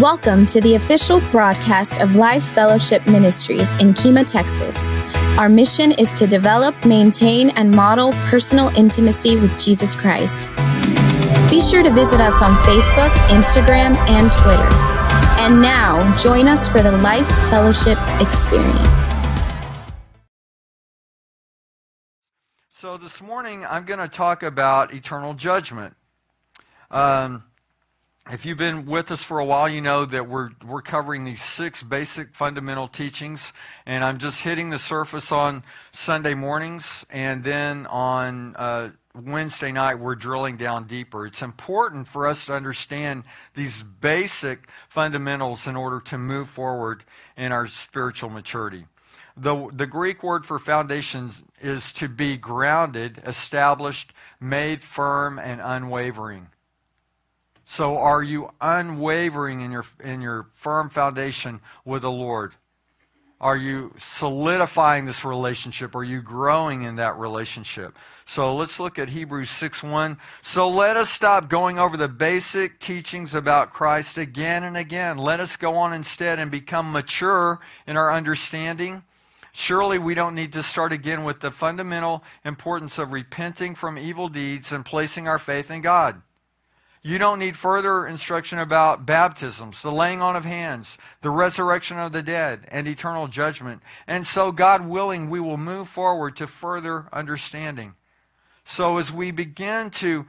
Welcome to the official broadcast of Life Fellowship Ministries in Kemah, Texas. Our mission is to develop, maintain, and model personal intimacy with Jesus Christ. Be sure to visit us on Facebook, Instagram, and Twitter. And now, join us for the Life Fellowship experience. So, this morning I'm going to talk about eternal judgment. Um, if you've been with us for a while, you know that we're, we're covering these six basic fundamental teachings, and I'm just hitting the surface on Sunday mornings, and then on uh, Wednesday night, we're drilling down deeper. It's important for us to understand these basic fundamentals in order to move forward in our spiritual maturity. The, the Greek word for foundations is to be grounded, established, made firm, and unwavering. So are you unwavering in your, in your firm foundation with the Lord? Are you solidifying this relationship? Are you growing in that relationship? So let's look at Hebrews 6 1. So let us stop going over the basic teachings about Christ again and again. Let us go on instead and become mature in our understanding. Surely we don't need to start again with the fundamental importance of repenting from evil deeds and placing our faith in God. You don't need further instruction about baptisms, the laying on of hands, the resurrection of the dead, and eternal judgment. And so, God willing, we will move forward to further understanding. So, as we begin to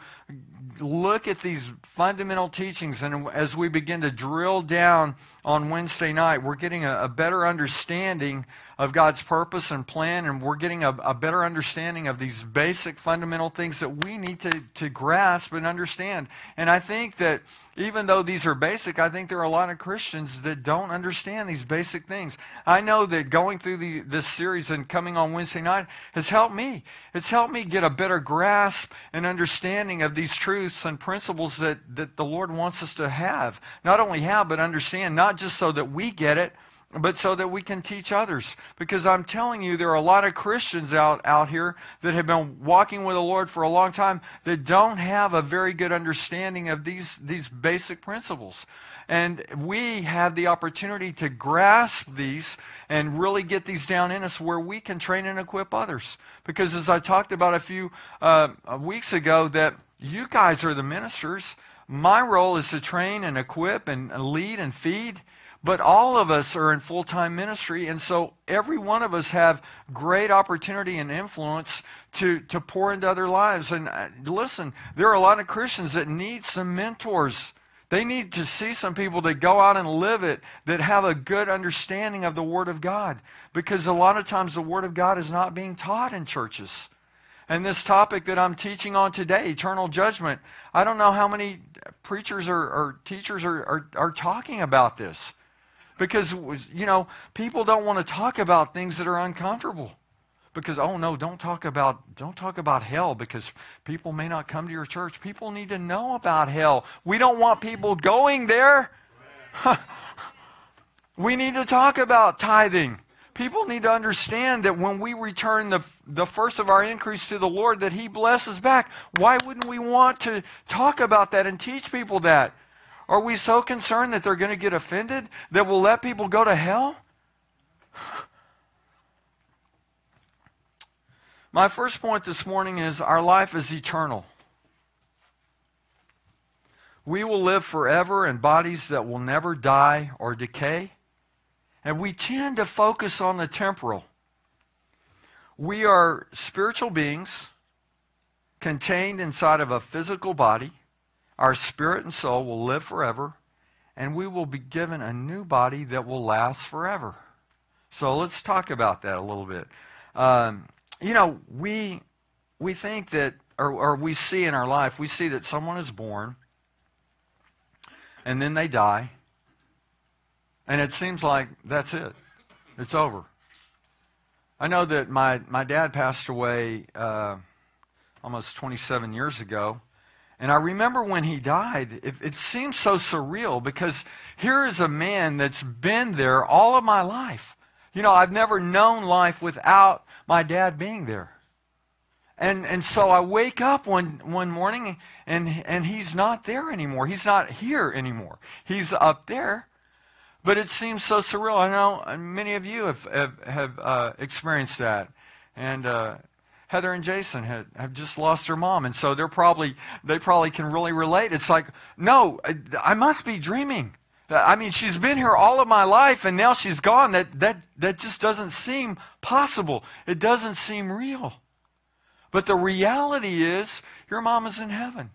look at these fundamental teachings and as we begin to drill down on Wednesday night, we're getting a, a better understanding of God's purpose and plan, and we're getting a, a, better understanding of these basic fundamental things that we need to, to grasp and understand. And I think that even though these are basic, I think there are a lot of Christians that don't understand these basic things. I know that going through the, this series and coming on Wednesday night has helped me. It's helped me get a better grasp and understanding of these truths and principles that, that the Lord wants us to have. Not only have, but understand, not just so that we get it, but so that we can teach others. Because I'm telling you, there are a lot of Christians out, out here that have been walking with the Lord for a long time that don't have a very good understanding of these, these basic principles. And we have the opportunity to grasp these and really get these down in us where we can train and equip others. Because as I talked about a few uh, weeks ago, that you guys are the ministers. My role is to train and equip and lead and feed. But all of us are in full time ministry, and so every one of us have great opportunity and influence to, to pour into other lives. And uh, listen, there are a lot of Christians that need some mentors. They need to see some people that go out and live it, that have a good understanding of the Word of God. Because a lot of times the Word of God is not being taught in churches. And this topic that I'm teaching on today, eternal judgment, I don't know how many preachers or, or teachers are, are, are talking about this. Because, you know, people don't want to talk about things that are uncomfortable. Because, oh no, don't talk about don't talk about hell because people may not come to your church. People need to know about hell. We don't want people going there. we need to talk about tithing. People need to understand that when we return the, the first of our increase to the Lord, that He blesses back. Why wouldn't we want to talk about that and teach people that? Are we so concerned that they're going to get offended that we'll let people go to hell? My first point this morning is our life is eternal. We will live forever in bodies that will never die or decay. And we tend to focus on the temporal. We are spiritual beings contained inside of a physical body our spirit and soul will live forever, and we will be given a new body that will last forever. So let's talk about that a little bit. Um, you know, we we think that, or, or we see in our life, we see that someone is born, and then they die, and it seems like that's it. It's over. I know that my, my dad passed away uh, almost 27 years ago. And I remember when he died, it, it seems so surreal because here is a man that's been there all of my life. You know, I've never known life without my dad being there. And, and so I wake up one, one morning and, and he's not there anymore. He's not here anymore. He's up there. But it seems so surreal. I know many of you have, have, have uh, experienced that. And uh, Heather and Jason had, have just lost their mom. And so they're probably, they probably can really relate. It's like, no, I, must be dreaming. I mean, she's been here all of my life and now she's gone. That, that, that just doesn't seem possible. It doesn't seem real. But the reality is, your mom is in heaven.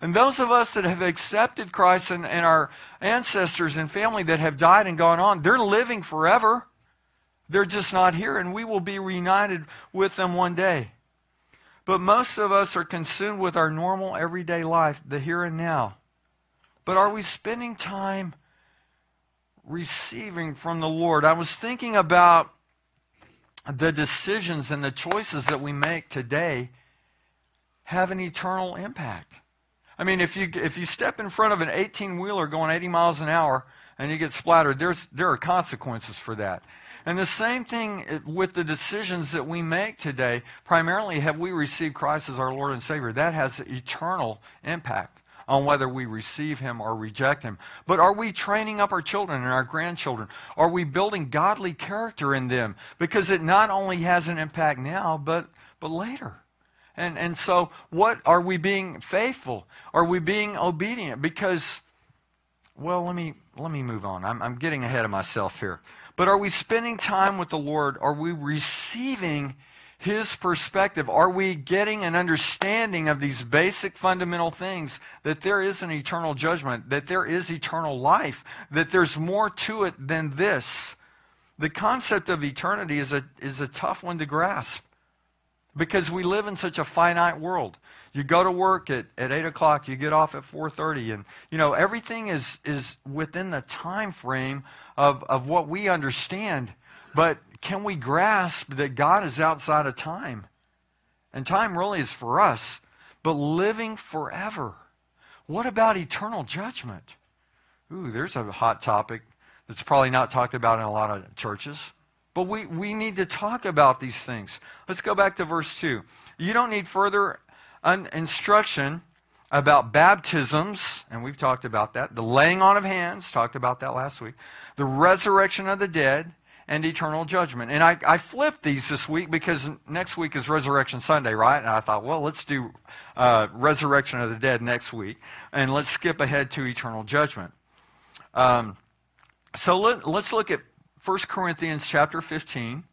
And those of us that have accepted Christ and, and our ancestors and family that have died and gone on, they're living forever. They're just not here, and we will be reunited with them one day. But most of us are consumed with our normal everyday life, the here and now. But are we spending time receiving from the Lord? I was thinking about the decisions and the choices that we make today have an eternal impact. I mean, if you, if you step in front of an 18 wheeler going 80 miles an hour and you get splattered, there's, there are consequences for that. And the same thing with the decisions that we make today. Primarily, have we received Christ as our Lord and Savior? That has eternal impact on whether we receive Him or reject Him. But are we training up our children and our grandchildren? Are we building godly character in them? Because it not only has an impact now, but, but later. And, and so, what are we being faithful? Are we being obedient? Because, well, let me, let me move on. I'm, I'm getting ahead of myself here. But are we spending time with the Lord? Are we receiving His perspective? Are we getting an understanding of these basic fundamental things that there is an eternal judgment, that there is eternal life, that there's more to it than this? The concept of eternity is a, is a tough one to grasp because we live in such a finite world. You go to work at, at 8 o'clock, you get off at 4.30, and, you know, everything is, is within the time frame of, of what we understand. But can we grasp that God is outside of time? And time really is for us, but living forever. What about eternal judgment? Ooh, there's a hot topic that's probably not talked about in a lot of churches. But we, we need to talk about these things. Let's go back to verse 2. You don't need further un- instruction about baptisms, and we've talked about that. The laying on of hands, talked about that last week. The resurrection of the dead, and eternal judgment. And I, I flipped these this week because next week is Resurrection Sunday, right? And I thought, well, let's do uh, Resurrection of the Dead next week, and let's skip ahead to eternal judgment. Um, so let, let's look at 1 Corinthians chapter 15,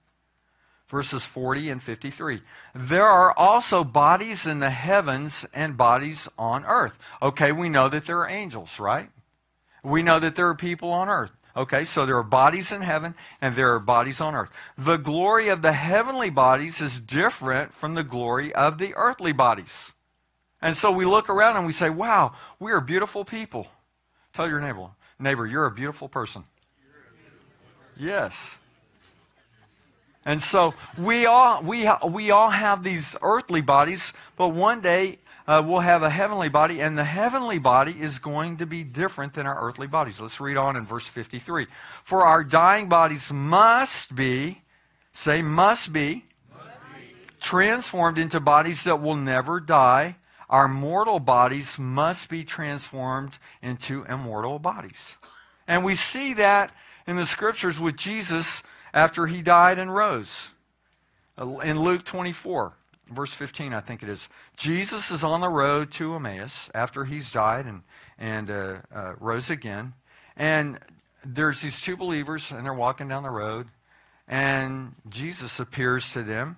verses 40 and 53. There are also bodies in the heavens and bodies on earth. Okay, we know that there are angels, right? We know that there are people on earth. Okay, so there are bodies in heaven and there are bodies on earth. The glory of the heavenly bodies is different from the glory of the earthly bodies. And so we look around and we say, wow, we are beautiful people. Tell your neighbor, neighbor, you're a beautiful person. Yes. And so we all, we, we all have these earthly bodies, but one day uh, we'll have a heavenly body, and the heavenly body is going to be different than our earthly bodies. Let's read on in verse 53. For our dying bodies must be, say, must be, must be. transformed into bodies that will never die. Our mortal bodies must be transformed into immortal bodies. And we see that in the scriptures with Jesus after he died and rose. Uh, in Luke 24, verse 15, I think it is. Jesus is on the road to Emmaus after he's died and, and uh, uh, rose again. And there's these two believers, and they're walking down the road, and Jesus appears to them.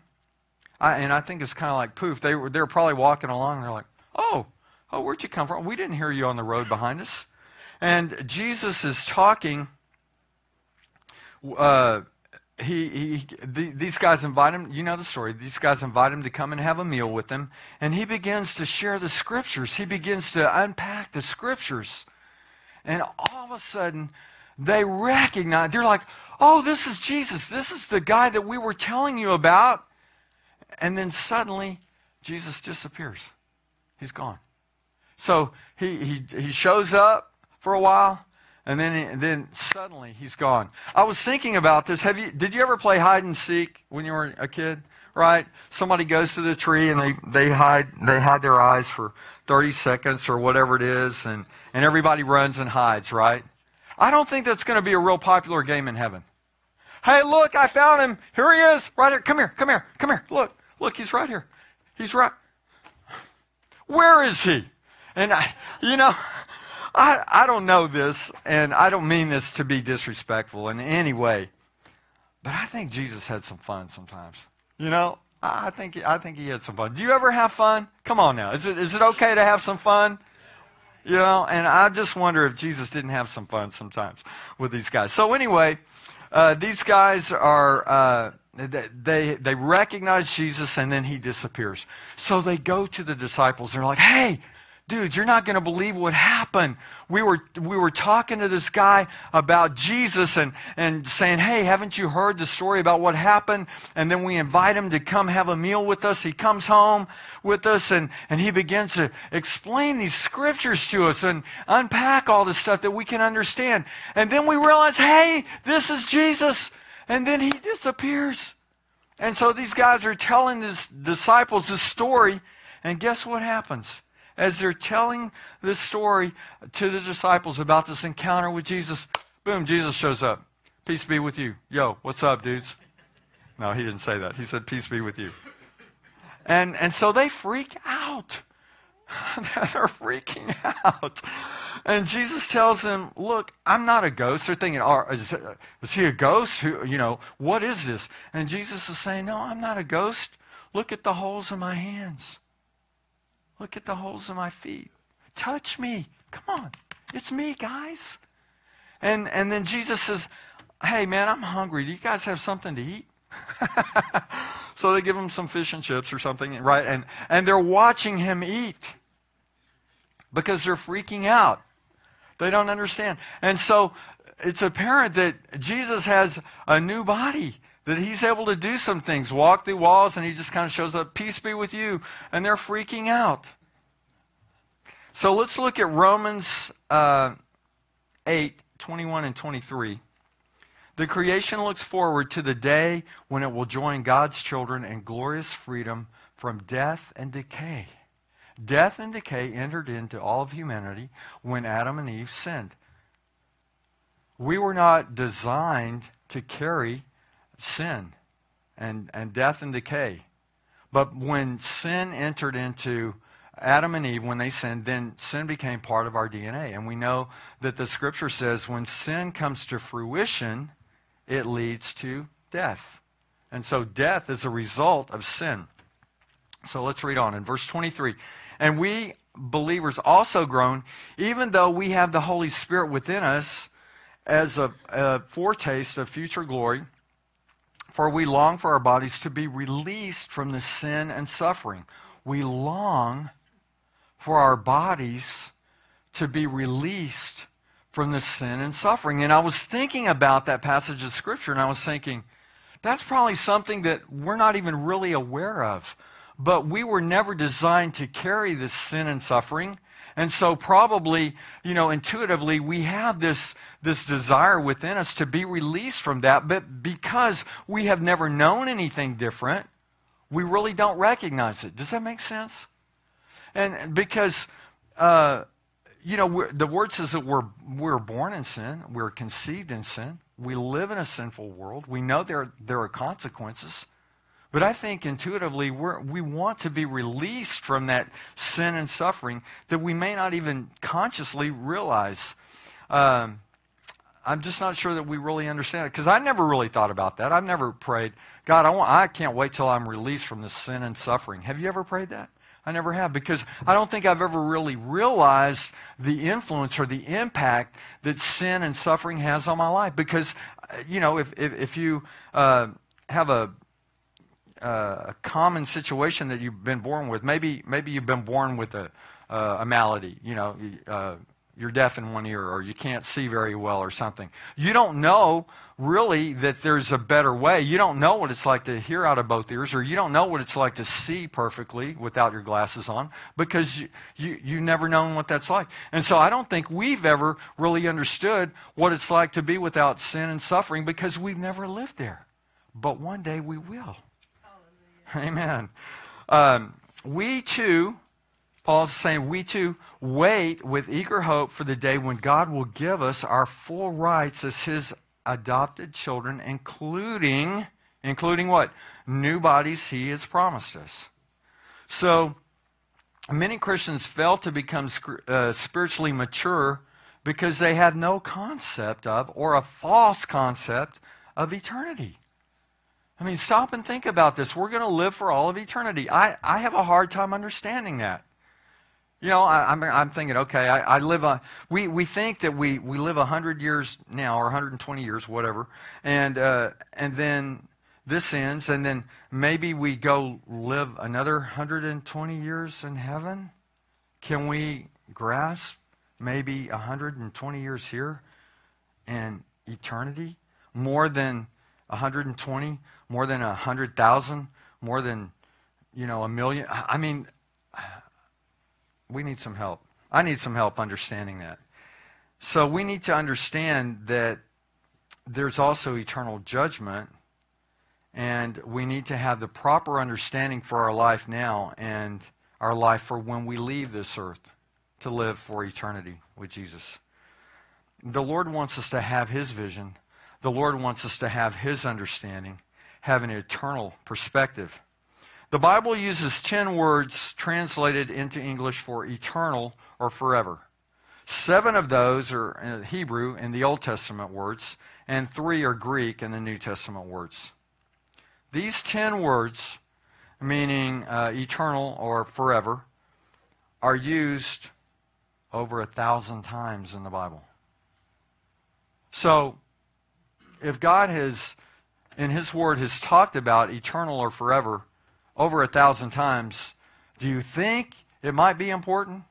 I, and I think it's kind of like poof. They were, they were probably walking along, and they're like, oh, oh, where'd you come from? We didn't hear you on the road behind us. And Jesus is talking uh, he, he the, these guys invite him, you know the story, these guys invite him to come and have a meal with them, and he begins to share the scriptures. He begins to unpack the scriptures. And all of a sudden, they recognize, they're like, oh, this is Jesus. This is the guy that we were telling you about. And then suddenly, Jesus disappears. He's gone. So he, he, he shows up for a while, And then, then suddenly he's gone. I was thinking about this. Have you, did you ever play hide and seek when you were a kid? Right? Somebody goes to the tree and they, they hide they hide their eyes for 30 seconds or whatever it is, and, and everybody runs and hides, right? I don't think that's going to be a real popular game in heaven. Hey, look, I found him. Here he is, right here. Come here, come here, come here. Look, look, he's right here. He's right. Where is he? And I, you know, I, I don't know this, and I don't mean this to be disrespectful in any way, but I think Jesus had some fun sometimes. You know, I think I think he had some fun. Do you ever have fun? Come on now, is it is it okay to have some fun? You know, and I just wonder if Jesus didn't have some fun sometimes with these guys. So anyway, uh, these guys are. Uh, they, they recognize Jesus and then he disappears. So they go to the disciples. and They're like, hey, dude, you're not going to believe what happened. We were, we were talking to this guy about Jesus and, and saying, hey, haven't you heard the story about what happened? And then we invite him to come have a meal with us. He comes home with us and, and he begins to explain these scriptures to us and unpack all this stuff that we can understand. And then we realize, hey, this is Jesus. And then he disappears. And so these guys are telling these disciples this story. And guess what happens? As they're telling this story to the disciples about this encounter with Jesus, boom, Jesus shows up. Peace be with you. Yo, what's up, dudes? No, he didn't say that. He said, Peace be with you. And, and so they freak out. They're freaking out. And Jesus tells them, Look, I'm not a ghost. They're thinking, oh, is, is he a ghost? Who, you know, what is this? And Jesus is saying, No, I'm not a ghost. Look at the holes in my hands. Look at the holes in my feet. Touch me. Come on. It's me, guys. And, and then Jesus says, Hey, man, I'm hungry. Do you guys have something to eat? so they give him some fish and chips or something, right? And, and they're watching him eat because they're freaking out. They don't understand. And so it's apparent that Jesus has a new body that he's able to do some things, walk through walls, and he just kind of shows up, peace be with you, and they're freaking out. So let's look at Romans uh, 8, 21 and 23. The creation looks forward to the day when it will join God's children in glorious freedom from death and decay. Death and decay entered into all of humanity when Adam and Eve sinned. We were not designed to carry sin and, and death and decay. But when sin entered into Adam and Eve, when they sinned, then sin became part of our DNA. And we know that the scripture says when sin comes to fruition, it leads to death. And so death is a result of sin. So let's read on in verse 23. And we believers also groan, even though we have the Holy Spirit within us as a, a foretaste of future glory. For we long for our bodies to be released from the sin and suffering. We long for our bodies to be released from the sin and suffering. And I was thinking about that passage of Scripture, and I was thinking, that's probably something that we're not even really aware of. But we were never designed to carry this sin and suffering. And so probably, you know, intuitively we have this, this desire within us to be released from that. But because we have never known anything different, we really don't recognize it. Does that make sense? And because, uh, you know, the word says that we're, we're born in sin, we're conceived in sin, we live in a sinful world, we know there, there are consequences. But I think intuitively we want to be released from that sin and suffering that we may not even consciously realize. Um, I'm just not sure that we really understand it because I never really thought about that. I've never prayed, God, I, want, I can't wait till I'm released from this sin and suffering. Have you ever prayed that? I never have because I don't think I've ever really realized the influence or the impact that sin and suffering has on my life. Because, uh, you know, if, if, if you uh, have a a common situation that you've been born with. Maybe maybe you've been born with a uh, a malady. You know, uh, you're deaf in one ear or you can't see very well or something. You don't know really that there's a better way. You don't know what it's like to hear out of both ears or you don't know what it's like to see perfectly without your glasses on because you, you, you never known what that's like. And so I don't think we've ever really understood what it's like to be without sin and suffering because we've never lived there. But one day we will. Amen. Um, we too Paul's saying we too wait with eager hope for the day when God will give us our full rights as his adopted children, including, including what? New bodies he has promised us. So, many Christians fail to become uh, spiritually mature because they have no concept of, or a false concept of eternity. I mean, stop and think about this. We're going to live for all of eternity. I, I have a hard time understanding that. You know, I, am I'm, I'm thinking, okay, I, I live a, we, we think that we, we live 100 years now or 120 years, whatever, and, uh, and then this ends, and then maybe we go live another 120 years in heaven? Can we grasp maybe 120 years here and eternity? More than 120? More than 100,000? More than, you know, a million? I mean, we need some help. I need some help understanding that. So we need to understand that there's also eternal judgment, and we need to have the proper understanding for our life now and our life for when we leave this earth to live for eternity with Jesus. The Lord wants us to have His vision. The Lord wants us to have His understanding, have an eternal perspective. The Bible uses 10 words translated into English for eternal or forever. Seven of those are Hebrew in the Old Testament words, and three are Greek in the New Testament words. These 10 words, meaning uh, eternal or forever, are used over a thousand times in the Bible. So, if God has, in His Word, has talked about eternal or forever, over a thousand times, do you think it might be important?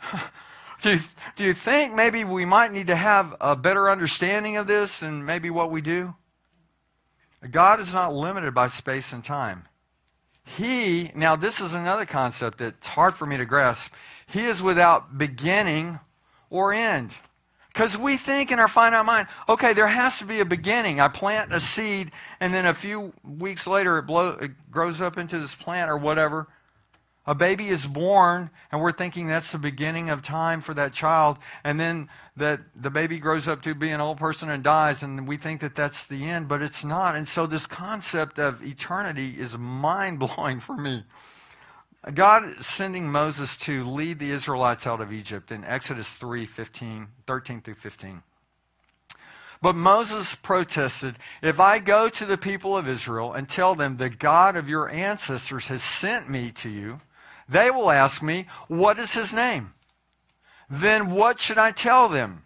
do, you, do you think maybe we might need to have a better understanding of this and maybe what we do? God is not limited by space and time. He, now this is another concept that's hard for me to grasp. He is without beginning or end. Because we think in our finite mind, okay, there has to be a beginning. I plant a seed, and then a few weeks later it, blow, it grows up into this plant or whatever. A baby is born, and we're thinking that's the beginning of time for that child. And then that the baby grows up to be an old person and dies, and we think that that's the end, but it's not. And so this concept of eternity is mind blowing for me. God sending Moses to lead the Israelites out of Egypt in Exodus 3 15, 13 through 15. But Moses protested, If I go to the people of Israel and tell them the God of your ancestors has sent me to you, they will ask me, What is his name? Then what should I tell them?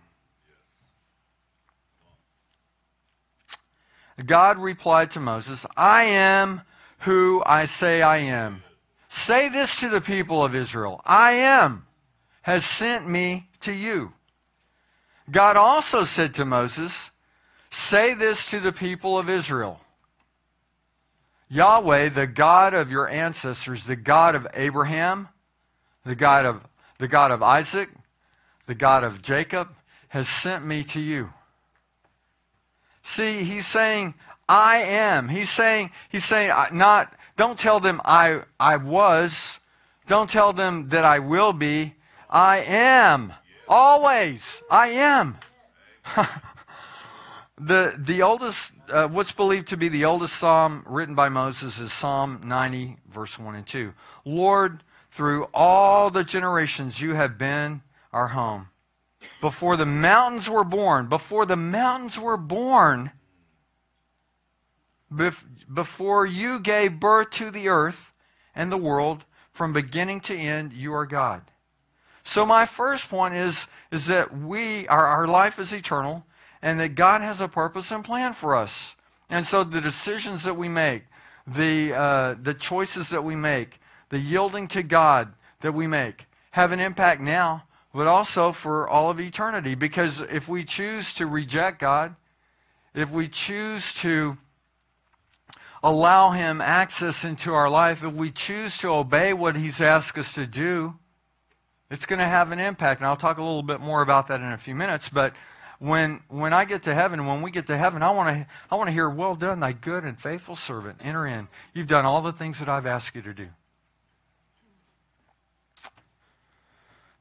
God replied to Moses, I am who I say I am. Say this to the people of Israel I am, has sent me to you. God also said to Moses, Say this to the people of Israel Yahweh, the God of your ancestors, the God of Abraham, the God of, the God of Isaac, the God of Jacob, has sent me to you. See, he's saying, I am. He's saying, he's saying, uh, not, don't tell them I, I was. Don't tell them that I will be. I am. Always. I am. the, the oldest, uh, what's believed to be the oldest psalm written by Moses is Psalm 90, verse 1 and 2. Lord, through all the generations you have been our home. Before the mountains were born, before the mountains were born, before you gave birth to the earth and the world, from beginning to end, you are God. So my first point is, is that we, our, our life is eternal, and that God has a purpose and plan for us. And so the decisions that we make, the, uh, the choices that we make, the yielding to God that we make, have an impact now, but also for all of eternity. Because if we choose to reject God, if we choose to allow Him access into our life, if we choose to obey what He's asked us to do, it's going to have an impact. And I'll talk a little bit more about that in a few minutes. But when, when I get to heaven, when we get to heaven, I want to I want to hear, well done, thy good and faithful servant. Enter in. You've done all the things that I've asked you to do.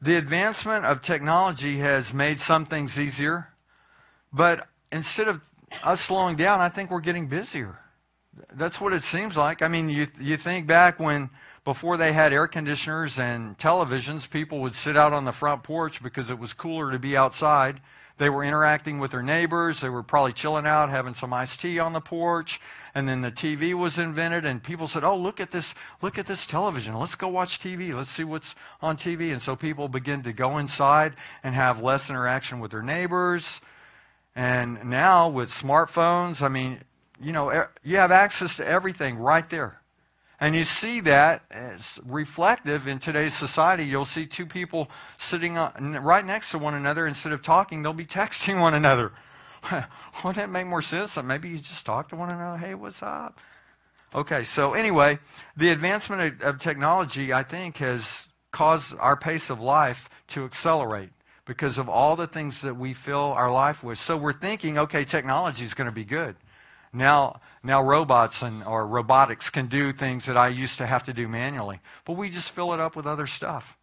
The advancement of technology has made some things easier, but instead of us slowing down, I think we're getting busier. That's what it seems like. I mean, you, you think back when before they had air conditioners and televisions, people would sit out on the front porch because it was cooler to be outside. They were interacting with their neighbors. They were probably chilling out, having some iced tea on the porch. And then the TV was invented, and people said, "Oh, look at this! Look at this television. Let's go watch TV. Let's see what's on TV." And so people begin to go inside and have less interaction with their neighbors. And now with smartphones, I mean, you know, you have access to everything right there. And you see that as reflective in today's society. You'll see two people sitting right next to one another. Instead of talking, they'll be texting one another. Wouldn't it make more sense that maybe you just talk to one another? Hey, what's up? Okay, so anyway, the advancement of, of technology, I think, has caused our pace of life to accelerate because of all the things that we fill our life with. So we're thinking, okay, technology is going to be good. Now, now robots and or robotics can do things that I used to have to do manually, but we just fill it up with other stuff.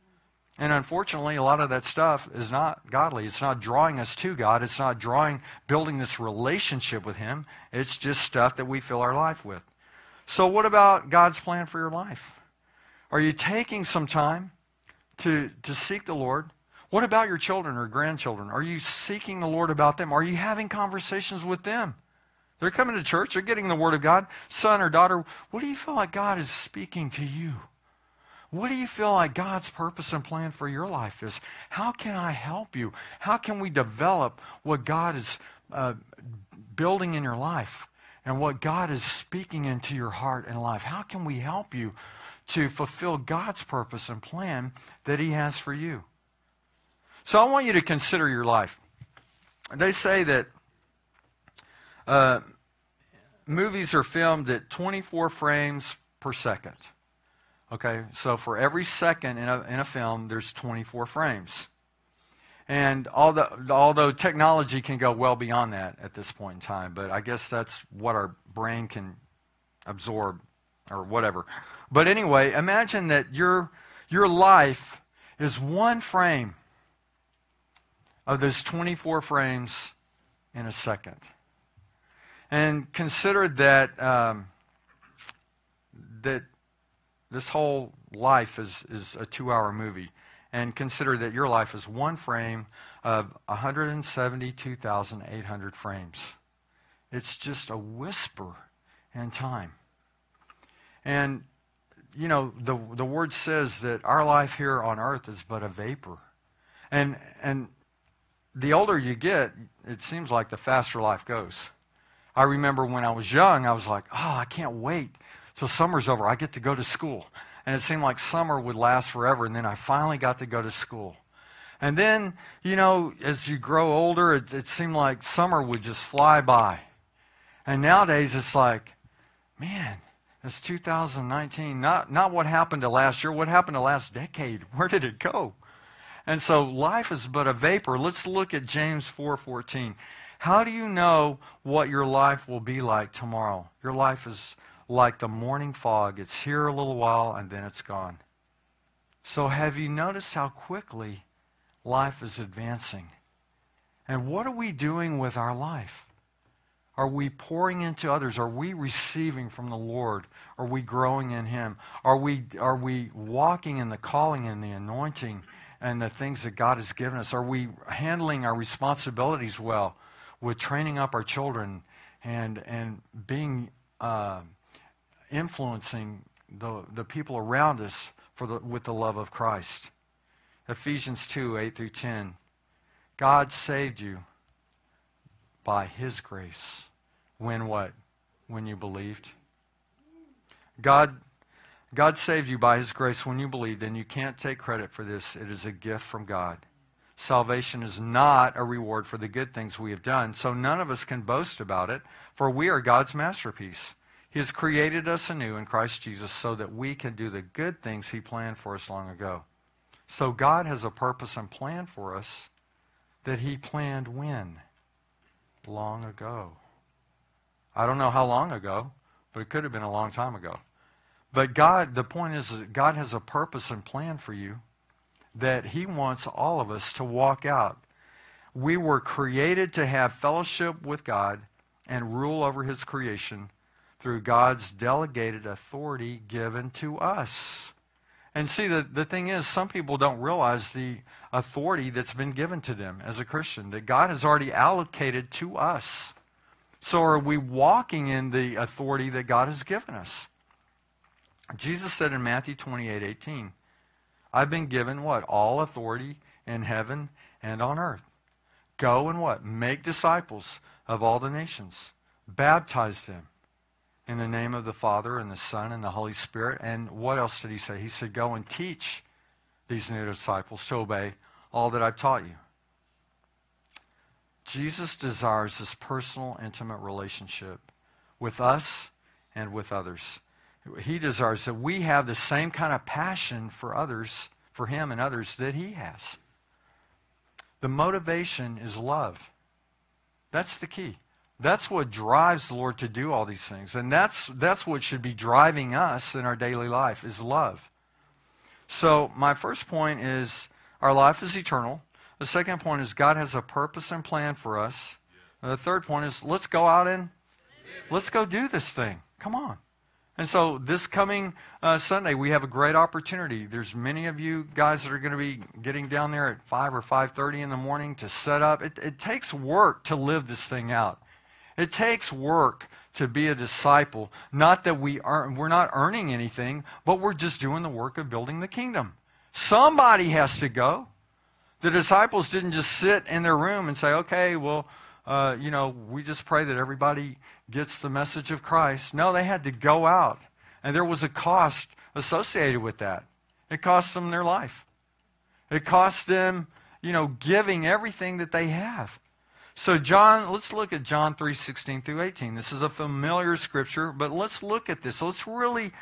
And unfortunately, a lot of that stuff is not godly. It's not drawing us to God. It's not drawing, building this relationship with Him. It's just stuff that we fill our life with. So, what about God's plan for your life? Are you taking some time to, to seek the Lord? What about your children or grandchildren? Are you seeking the Lord about them? Are you having conversations with them? They're coming to church, they're getting the Word of God. Son or daughter, what do you feel like God is speaking to you? What do you feel like God's purpose and plan for your life is? How can I help you? How can we develop what God is uh, building in your life and what God is speaking into your heart and life? How can we help you to fulfill God's purpose and plan that He has for you? So I want you to consider your life. They say that uh, movies are filmed at 24 frames per second. Okay, so for every second in a, in a film, there's 24 frames. And although, although technology can go well beyond that at this point in time, but I guess that's what our brain can absorb or whatever. But anyway, imagine that your, your life is one frame of those 24 frames in a second. And consider that, um, that this whole life is, is a two hour movie. And consider that your life is one frame of 172,800 frames. It's just a whisper in time. And, you know, the, the word says that our life here on earth is but a vapor. And, and the older you get, it seems like the faster life goes. I remember when I was young, I was like, oh, I can't wait till summer's over. I get to go to school. And it seemed like summer would last forever. And then I finally got to go to school. And then, you know, as you grow older, it, it seemed like summer would just fly by. And nowadays, it's like, man, it's 2019. Not, not what happened to last year, what happened to last decade? Where did it go? And so life is but a vapor. Let's look at James 4:14. How do you know what your life will be like tomorrow? Your life is like the morning fog. It's here a little while and then it's gone. So, have you noticed how quickly life is advancing? And what are we doing with our life? Are we pouring into others? Are we receiving from the Lord? Are we growing in Him? Are we, are we walking in the calling and the anointing and the things that God has given us? Are we handling our responsibilities well? With training up our children and, and being uh, influencing the, the people around us for the, with the love of Christ. Ephesians 2 8 through 10. God saved you by His grace. When what? When you believed. God, God saved you by His grace when you believed, and you can't take credit for this. It is a gift from God. Salvation is not a reward for the good things we have done. So none of us can boast about it, for we are God's masterpiece. He has created us anew in Christ Jesus so that we can do the good things He planned for us long ago. So God has a purpose and plan for us that He planned when? Long ago. I don't know how long ago, but it could have been a long time ago. But God, the point is that God has a purpose and plan for you that He wants all of us to walk out. We were created to have fellowship with God and rule over His creation through God's delegated authority given to us. And see, the, the thing is, some people don't realize the authority that's been given to them as a Christian, that God has already allocated to us. So are we walking in the authority that God has given us? Jesus said in Matthew 28 18, I've been given what? All authority in heaven and on earth. Go and what? Make disciples of all the nations. Baptize them in the name of the Father and the Son and the Holy Spirit. And what else did he say? He said, Go and teach these new disciples to obey all that I've taught you. Jesus desires this personal, intimate relationship with us and with others. He desires that we have the same kind of passion for others, for him and others, that he has. The motivation is love. That's the key. That's what drives the Lord to do all these things. And that's, that's what should be driving us in our daily life is love. So my first point is our life is eternal. The second point is God has a purpose and plan for us. And the third point is let's go out and let's go do this thing. Come on. And so this coming uh, Sunday, we have a great opportunity. There's many of you guys that are going to be getting down there at 5 or 5.30 in the morning to set up. It, it takes work to live this thing out. It takes work to be a disciple. Not that we are, we're not earning anything, but we're just doing the work of building the kingdom. Somebody has to go. The disciples didn't just sit in their room and say, okay, well, uh, you know, we just pray that everybody gets the message of Christ. No, they had to go out. And there was a cost associated with that. It cost them their life. It cost them, you know, giving everything that they have. So John, let's look at John 3, 16 through 18. This is a familiar scripture, but let's look at this. Let's really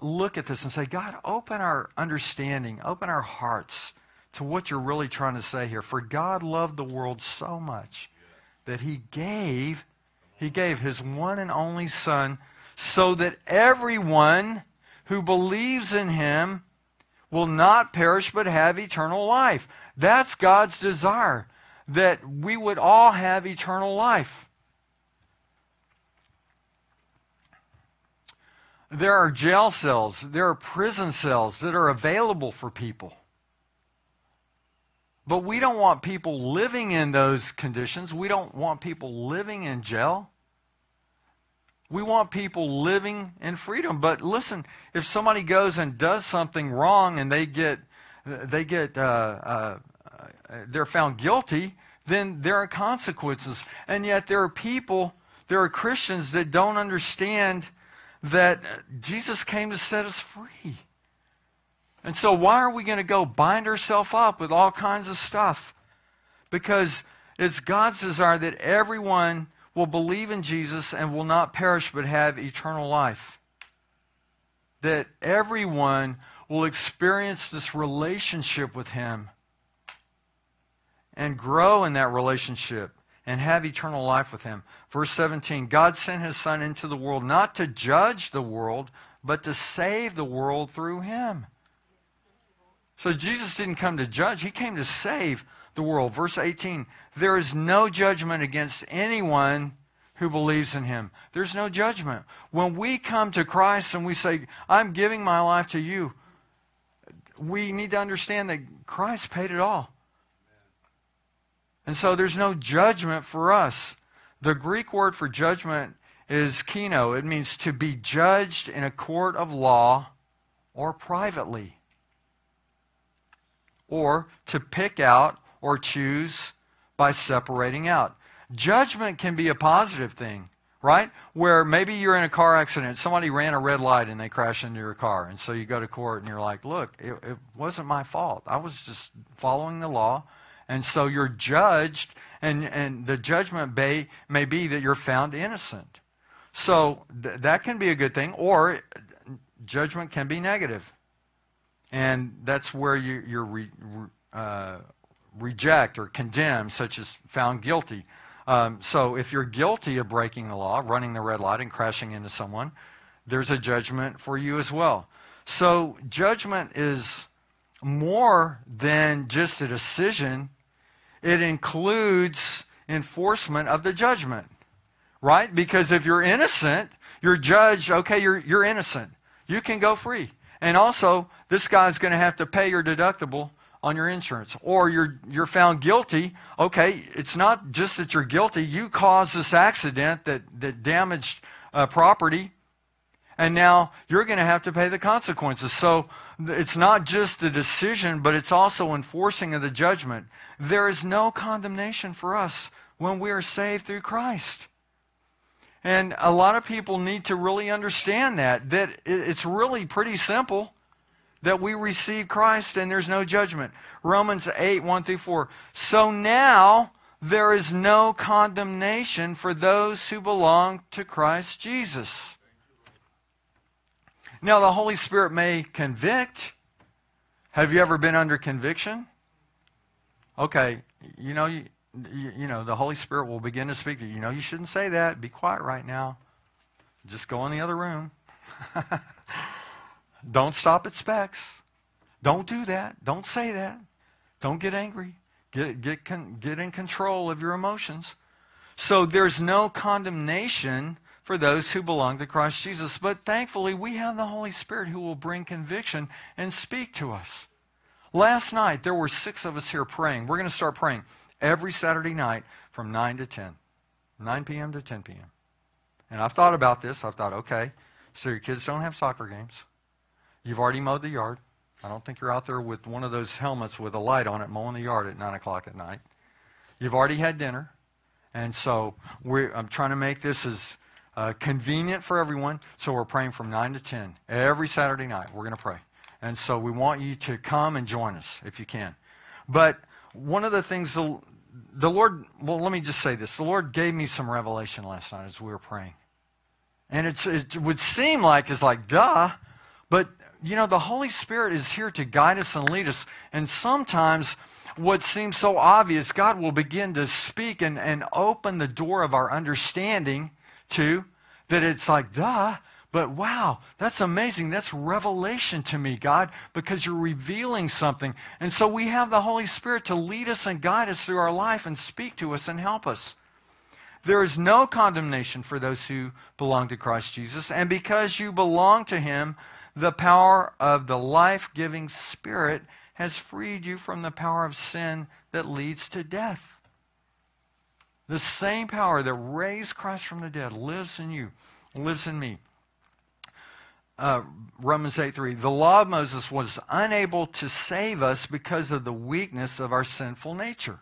look at this and say, God, open our understanding, open our hearts to what you're really trying to say here. For God loved the world so much that he gave, he gave his one and only son so that everyone who believes in him will not perish but have eternal life. That's God's desire that we would all have eternal life. There are jail cells, there are prison cells that are available for people. But we don't want people living in those conditions. We don't want people living in jail. We want people living in freedom. But listen, if somebody goes and does something wrong and they get they get uh, uh, they're found guilty, then there are consequences. And yet there are people, there are Christians that don't understand that Jesus came to set us free. And so why are we going to go bind ourselves up with all kinds of stuff? Because it's God's desire that everyone will believe in Jesus and will not perish but have eternal life. That everyone will experience this relationship with Him and grow in that relationship and have eternal life with him. Verse 17 God sent his Son into the world not to judge the world, but to save the world through him. So Jesus didn't come to judge, he came to save the world. Verse 18 There is no judgment against anyone who believes in him. There's no judgment. When we come to Christ and we say, I'm giving my life to you, we need to understand that Christ paid it all. And so there's no judgment for us. The Greek word for judgment is krino. It means to be judged in a court of law or privately. Or to pick out or choose by separating out. Judgment can be a positive thing, right? Where maybe you're in a car accident, somebody ran a red light and they crash into your car. And so you go to court and you're like, look, it, it wasn't my fault. I was just following the law And so you're judged, and, and the judgment may, may be that you're found innocent. So th- that can be a good thing, or judgment can be negative. And that's where you, you're re, uh, reject or condemn, such as found guilty. Um, so if you're guilty of breaking the law, running the red light, and crashing into someone, there's a judgment for you as well. So judgment is more than just a decision, it includes enforcement of the judgment, right? Because if you're innocent, you're judged, okay, you're, you're innocent. You can go free. And also, this guy's going to have to pay your deductible on your insurance. Or you're, you're found guilty. Okay, it's not just that you're guilty. You caused this accident that, that damaged uh, property. And now you're going to have to pay the consequences. So it's not just a decision, but it's also enforcing of the judgment. There is no condemnation for us when we are saved through Christ. And a lot of people need to really understand that, that it's really pretty simple that we receive Christ and there's no judgment. Romans 8, 1 through 4. So now there is no condemnation for those who belong to Christ Jesus. Now, the Holy Spirit may convict. Have you ever been under conviction? Okay, you know, you, know, the Holy Spirit will begin to speak to you. You know, you shouldn't say that. Be quiet right now. Just go in the other room. Don't stop at specs. Don't do that. Don't say that. Don't get angry. Get, get, con, get in control of your emotions. So there's no condemnation for those who belong to Christ Jesus. But thankfully, we have the Holy Spirit who will bring conviction and speak to us. Last night, there were six of us here praying. We're going to start praying every Saturday night from 9 to 10, 9 p.m. to 10 p.m. And I've thought about this. I've thought, okay, so your kids don't have soccer games. You've already mowed the yard. I don't think you're out there with one of those helmets with a light on it mowing the yard at 9 o'clock at night. You've already had dinner. And so I'm trying to make this as uh, convenient for everyone. So we're praying from 9 to 10 every Saturday night. We're going to pray. And so we want you to come and join us if you can. But one of the things the, the Lord, well, let me just say this. The Lord gave me some revelation last night as we were praying. And it's, it would seem like it's like, duh. But, you know, the Holy Spirit is here to guide us and lead us. And sometimes what seems so obvious, God will begin to speak and, and open the door of our understanding to that it's like, duh. But wow, that's amazing. That's revelation to me, God, because you're revealing something. And so we have the Holy Spirit to lead us and guide us through our life and speak to us and help us. There is no condemnation for those who belong to Christ Jesus. And because you belong to Him, the power of the life giving Spirit has freed you from the power of sin that leads to death. The same power that raised Christ from the dead lives in you, lives in me uh, Romans 8 3. The law of Moses was unable to save us because of the weakness of our sinful nature.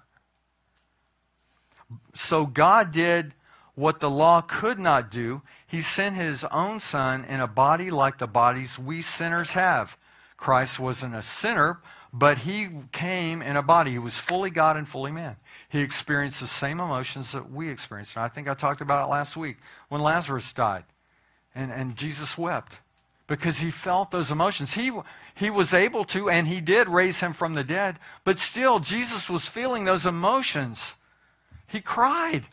So God did what the law could not do. He sent his own son in a body like the bodies we sinners have. Christ wasn't a sinner, but he came in a body. He was fully God and fully man. He experienced the same emotions that we experienced. And I think I talked about it last week when Lazarus died and, and Jesus wept because he felt those emotions. He, he was able to, and he did raise him from the dead, but still, Jesus was feeling those emotions. He cried.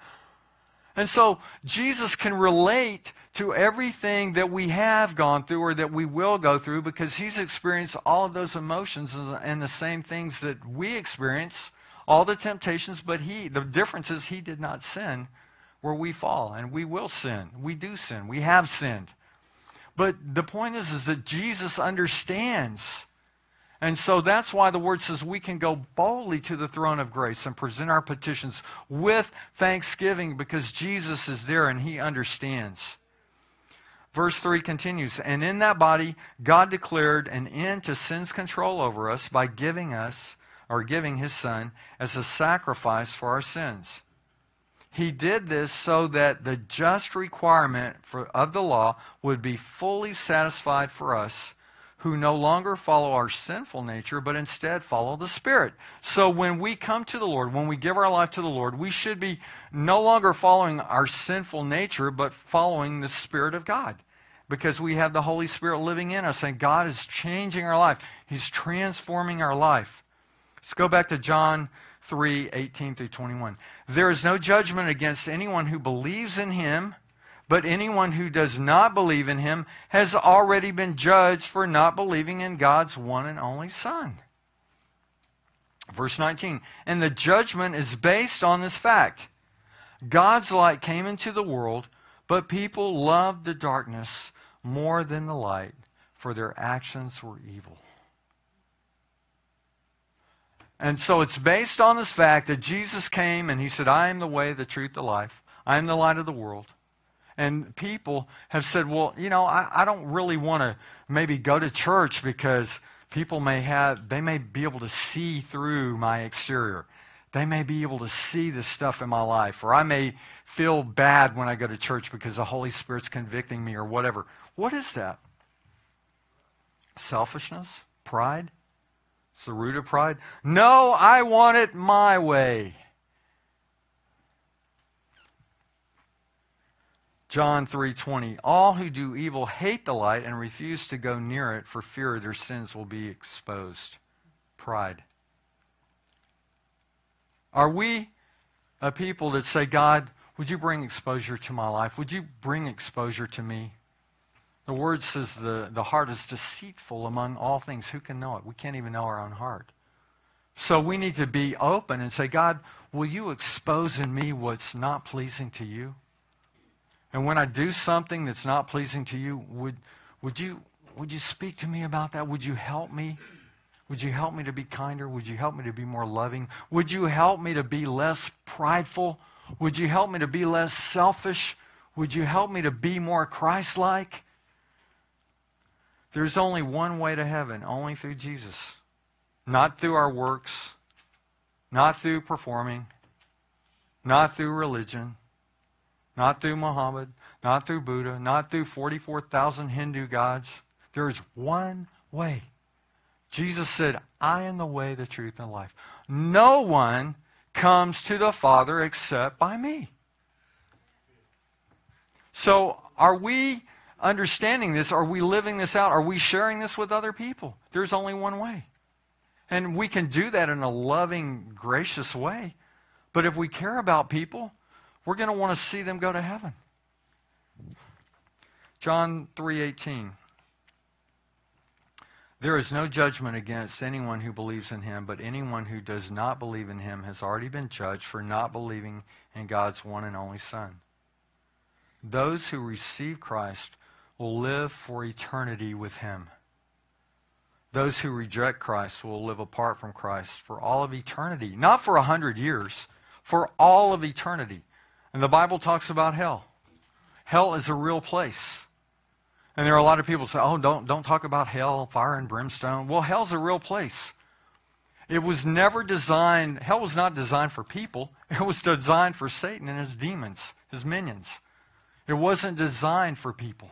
and so, Jesus can relate to everything that we have gone through or that we will go through because he's experienced all of those emotions and the same things that we experience, all the temptations, but he, the difference is he did not sin where we fall, and we will sin. We do sin. We have sinned. But the point is, is that Jesus understands. And so that's why the word says we can go boldly to the throne of grace and present our petitions with thanksgiving because Jesus is there and he understands. Verse 3 continues And in that body, God declared an end to sin's control over us by giving us, or giving his Son, as a sacrifice for our sins. He did this so that the just requirement for, of the law would be fully satisfied for us who no longer follow our sinful nature, but instead follow the Spirit. So when we come to the Lord, when we give our life to the Lord, we should be no longer following our sinful nature, but following the Spirit of God. Because we have the Holy Spirit living in us, and God is changing our life. He's transforming our life. Let's go back to John 3 18 through 21. There is no judgment against anyone who believes in him but anyone who does not believe in him has already been judged for not believing in God's one and only Son. Verse 19. And the judgment is based on this fact God's light came into the world, but people loved the darkness more than the light, for their actions were evil. And so it's based on this fact that Jesus came and he said, I am the way, the truth, the life. I am the light of the world. And people have said, well, you know, I, I don't really want to maybe go to church because people may have, they may be able to see through my exterior. They may be able to see the stuff in my life. Or I may feel bad when I go to church because the Holy Spirit's convicting me or whatever. What is that? Selfishness? Pride? Of pride? No, I want it my way. John 3:20 All who do evil hate the light and refuse to go near it for fear their sins will be exposed. Pride. Are we a people that say, God, would you bring exposure to my life? Would you bring exposure to me? The word says the, the heart is deceitful among all things. Who can know it? We can't even know our own heart. So we need to be open and say, God, will you expose in me what's not pleasing to you? And when I do something that's not pleasing to you, would, would, you, would you speak to me about that? Would you help me? Would you help me to be kinder? Would you help me to be more loving? Would you help me to be less prideful? Would you help me to be less selfish? Would you help me to be more Christ like? There's only one way to heaven, only through Jesus. Not through our works, not through performing, not through religion, not through Muhammad, not through Buddha, not through 44,000 Hindu gods. There is one way. Jesus said, I am the way, the truth, and life. No one comes to the Father except by me. So, are we understanding this? Are we living this out? Are we sharing this with other people? There's only one way. And we can do that in a loving, gracious way. But if we care about people, we're going to want to see them go to heaven. John 3:18 There is no judgment against anyone who believes in him, but anyone who does not believe in him has already been judged for not believing in God's one and only Son. Those who receive Christ will live for eternity with him. Those who reject Christ will live apart from Christ for all of eternity. Not for a hundred years, for all of eternity. And the Bible talks about hell. Hell is a real place. And there are a lot of people say, oh, don't, don't talk about hell, fire and brimstone. Well, hell's a real place. It was never designed, hell was not designed for people. It was designed for Satan and his demons, his minions. It wasn't designed for people.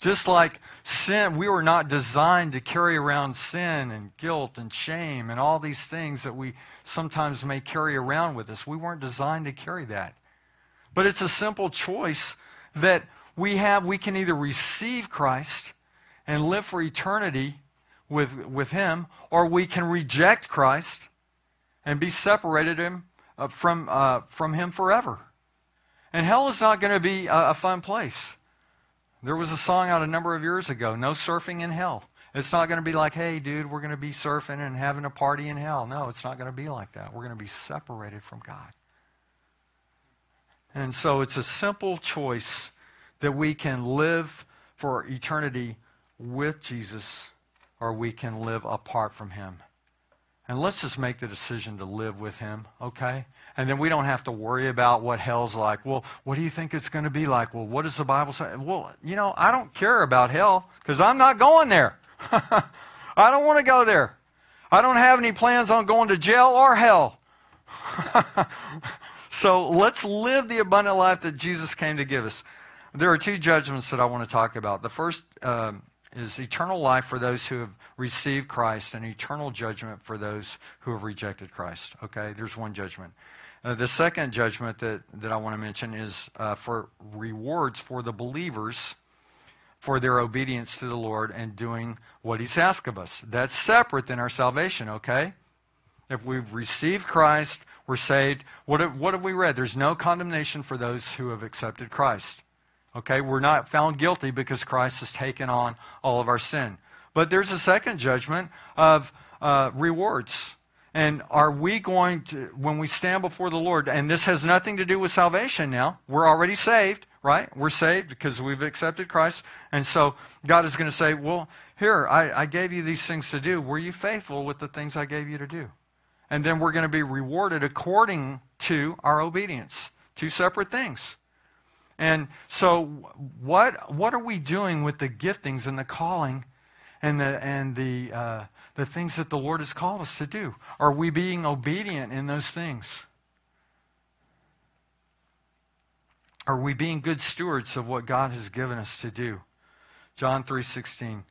Just like sin, we were not designed to carry around sin and guilt and shame and all these things that we sometimes may carry around with us. We weren't designed to carry that. But it's a simple choice that we have. We can either receive Christ and live for eternity with, with Him, or we can reject Christ and be separated him, uh, from, uh, from Him forever. And hell is not going to be a, a fun place. There was a song out a number of years ago, No Surfing in Hell. It's not going to be like, hey, dude, we're going to be surfing and having a party in hell. No, it's not going to be like that. We're going to be separated from God. And so it's a simple choice that we can live for eternity with Jesus or we can live apart from him. And let's just make the decision to live with him, okay? And then we don't have to worry about what hell's like. Well, what do you think it's going to be like? Well, what does the Bible say? Well, you know, I don't care about hell because I'm not going there. I don't want to go there. I don't have any plans on going to jail or hell. So let's live the abundant life that Jesus came to give us. There are two judgments that I want to talk about. The first um, is eternal life for those who have received Christ and eternal judgment for those who have rejected Christ. Okay, there's one judgment. Uh, the second judgment that, that I want to mention is uh, for rewards for the believers for their obedience to the Lord and doing what He's asked of us. That's separate than our salvation, okay? If we've received Christ, we're saved. What have, what have we read? There's no condemnation for those who have accepted Christ. Okay, we're not found guilty because Christ has taken on all of our sin. But there's a second judgment of uh, rewards. And are we going to, when we stand before the Lord, and this has nothing to do with salvation now, we're already saved, right? We're saved because we've accepted Christ. And so God is going to say, well, here, I, I gave you these things to do. Were you faithful with the things I gave you to do? And then we're going to be rewarded according to our obedience. Two separate things. And so, what, what are we doing with the giftings and the calling and the, and the, uh, the things that the Lord has called us to do? Are we being obedient in those things? Are we being good stewards of what God has given us to do? John 3:16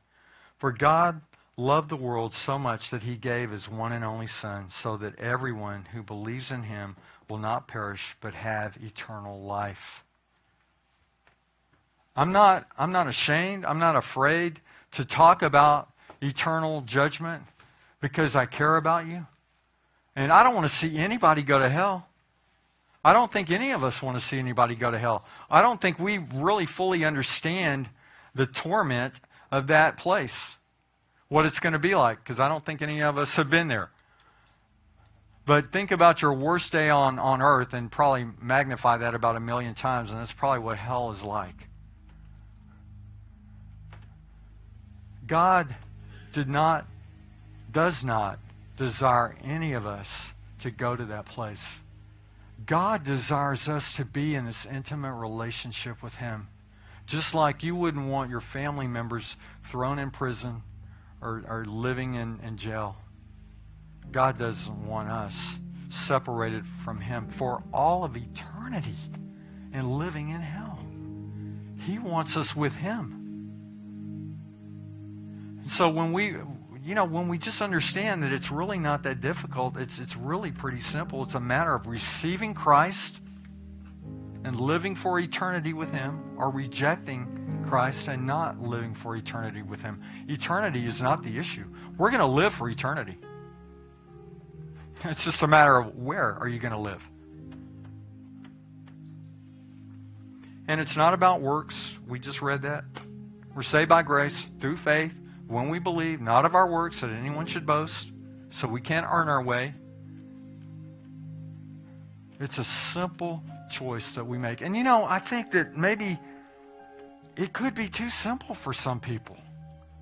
For God loved the world so much that he gave his one and only son so that everyone who believes in him will not perish but have eternal life. I'm not, I'm not ashamed. I'm not afraid to talk about eternal judgment because I care about you. And I don't want to see anybody go to hell. I don't think any of us want to see anybody go to hell. I don't think we really fully understand the torment of that place, what it's going to be like, because I don't think any of us have been there. But think about your worst day on, on earth and probably magnify that about a million times, and that's probably what hell is like. God did not, does not desire any of us to go to that place. God desires us to be in this intimate relationship with Him. Just like you wouldn't want your family members thrown in prison or, or living in, in jail. God doesn't want us separated from Him for all of eternity and living in hell. He wants us with Him. So when we, you know, when we just understand that it's really not that difficult, it's, it's really pretty simple. It's a matter of receiving Christ and living for eternity with Him or rejecting Christ and not living for eternity with Him. Eternity is not the issue. We're going to live for eternity. It's just a matter of where are you going to live. And it's not about works. We just read that. We're saved by grace through faith when we believe, not of our works that anyone should boast, so we can't earn our way. It's a simple choice that we make. And you know, I think that maybe it could be too simple for some people.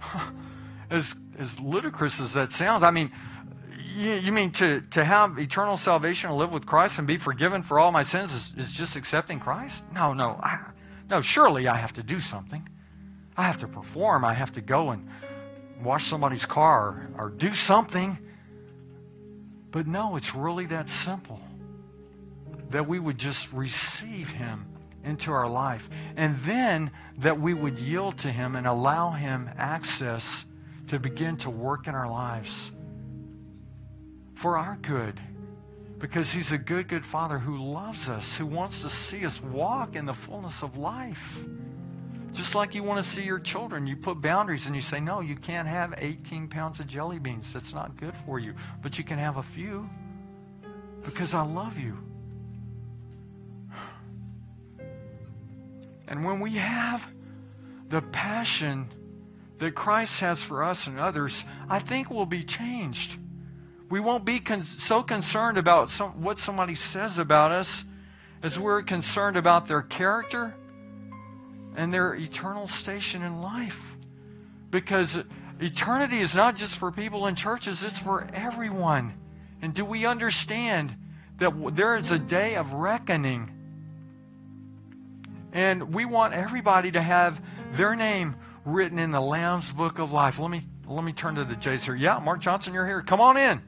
as, as ludicrous as that sounds, I mean, you, you, mean to, to have eternal salvation and live with Christ and be forgiven for all my sins is, is just accepting Christ? No, no. I, no, surely I have to do something. I have to perform. I have to go and wash somebody's car or do something. But no, it's really that simple that we would just receive Him into our life. And then that we would yield to Him and allow Him access to begin to work in our lives for our good. Because He's a good, good Father who loves us, who wants to see us walk in the fullness of life. Just like you want to see your children, you put boundaries and you say, no, you can't have 18 pounds of jelly beans. That's not good for you. But you can have a few because I love you. And when we have the passion that Christ has for us and others, I think we'll be changed. We won't be con- so concerned about some, what somebody says about us as we're concerned about their character and their eternal station in life. Because eternity is not just for people in churches, it's for everyone. And do we understand that there is a day of reckoning? And we want everybody to have their name written in the Lamb's Book of Life. Let me let me turn to the Jays here. Yeah, Mark Johnson, you're here. Come on in.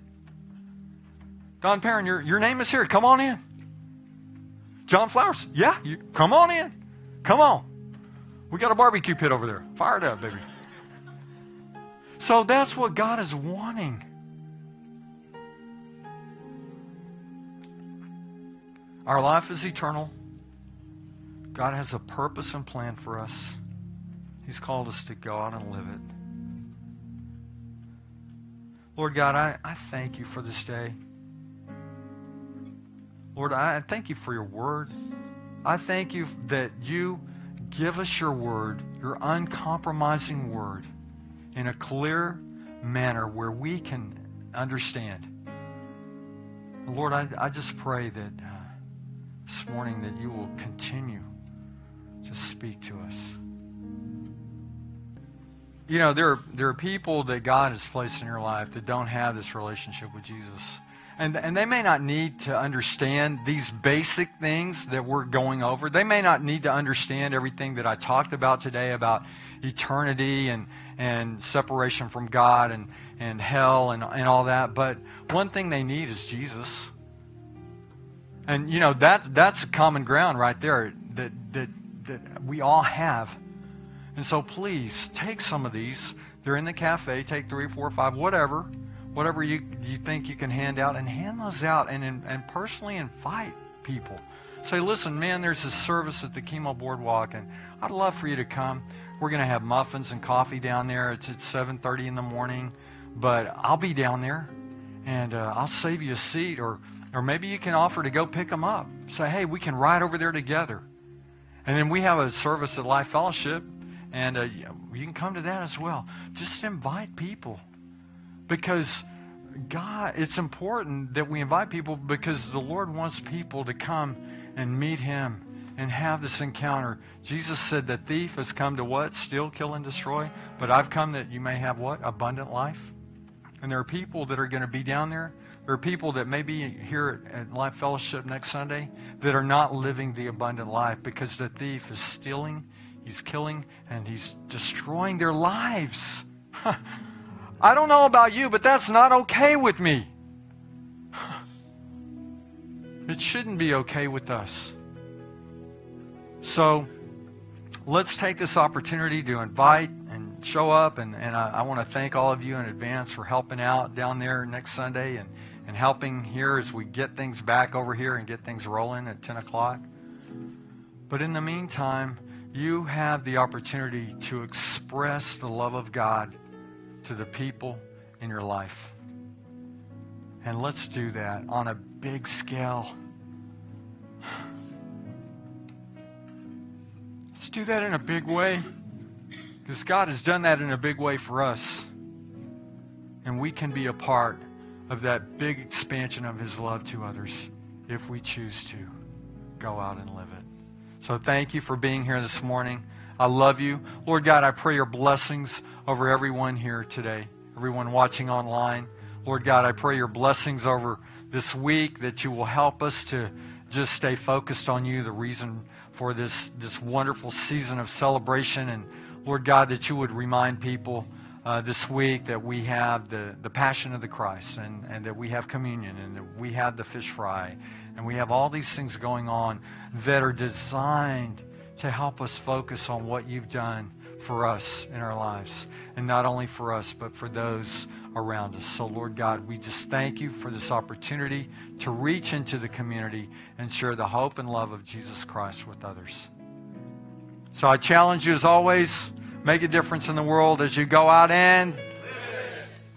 Don Perrin, your, your name is here. Come on in. John Flowers, yeah, you, come on in. Come on. We got a barbecue pit over there. Fire up, baby. So that's what God is wanting. Our life is eternal. God has a purpose and plan for us. He's called us to go out and live it. Lord God, I, I thank you for this day. Lord, I thank you for your word. I thank you that you give us your word, your uncompromising word, in a clear manner where we can understand. Lord, I, I just pray that uh, this morning that you will continue to speak to us. You know, there there are people that God has placed in your life that don't have this relationship with Jesus. And, and they may not need to understand these basic things that we're going over. They may not need to understand everything that I talked about today about eternity and, and separation from God and, and hell and, and all that. But one thing they need is Jesus. And, you know, that, that's a common ground right there that, that, that we all have. And so please take some of these. They're in the cafe. Take three, four, five, whatever whatever you, you think you can hand out, and hand those out and, and personally invite people. Say, listen, man, there's a service at the Kemah Boardwalk, and I'd love for you to come. We're going to have muffins and coffee down there. It's at 7.30 in the morning, but I'll be down there, and uh, I'll save you a seat, or, or maybe you can offer to go pick them up. Say, hey, we can ride over there together. And then we have a service at Life Fellowship, and uh, you can come to that as well. Just invite people because God, it's important that we invite people because the Lord wants people to come and meet Him and have this encounter. Jesus said, The thief has come to what? Steal, kill, and destroy. But I've come that you may have what? Abundant life. And there are people that are going to be down there. There are people that may be here at Life Fellowship next Sunday that are not living the abundant life because the thief is stealing, he's killing, and he's destroying their lives. I don't know about you, but that's not okay with me. It shouldn't be okay with us. So let's take this opportunity to invite and show up. And, and I, I want to thank all of you in advance for helping out down there next Sunday and, and helping here as we get things back over here and get things rolling at 10 o'clock. But in the meantime, you have the opportunity to express the love of God to the people in your life. And let's do that on a big scale. Let's do that in a big way. Because God has done that in a big way for us. And we can be a part of that big expansion of His love to others if we choose to go out and live it. So thank you for being here this morning. I love you. Lord God, I pray your blessings over everyone here today, everyone watching online. Lord God, I pray your blessings over this week that you will help us to just stay focused on you, the reason for this, this wonderful season of celebration. And Lord God, that you would remind people uh, this week that we have the, the passion of the Christ and, and that we have communion and that we have the fish fry and we have all these things going on that are designed to help us focus on what you've done for us in our lives. And not only for us, but for those around us. So, Lord God, we just thank you for this opportunity to reach into the community and share the hope and love of Jesus Christ with others. So, I challenge you as always make a difference in the world as you go out and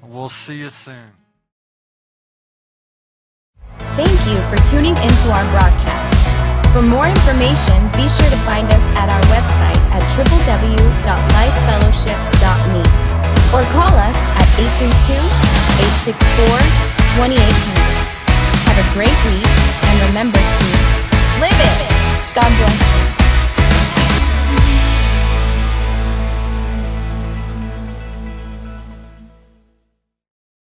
we'll see you soon. Thank you for tuning into our broadcast. For more information, be sure to find us at our website at www.lifefellowship.me or call us at 832-864-2800. Have a great week and remember to live it. God bless.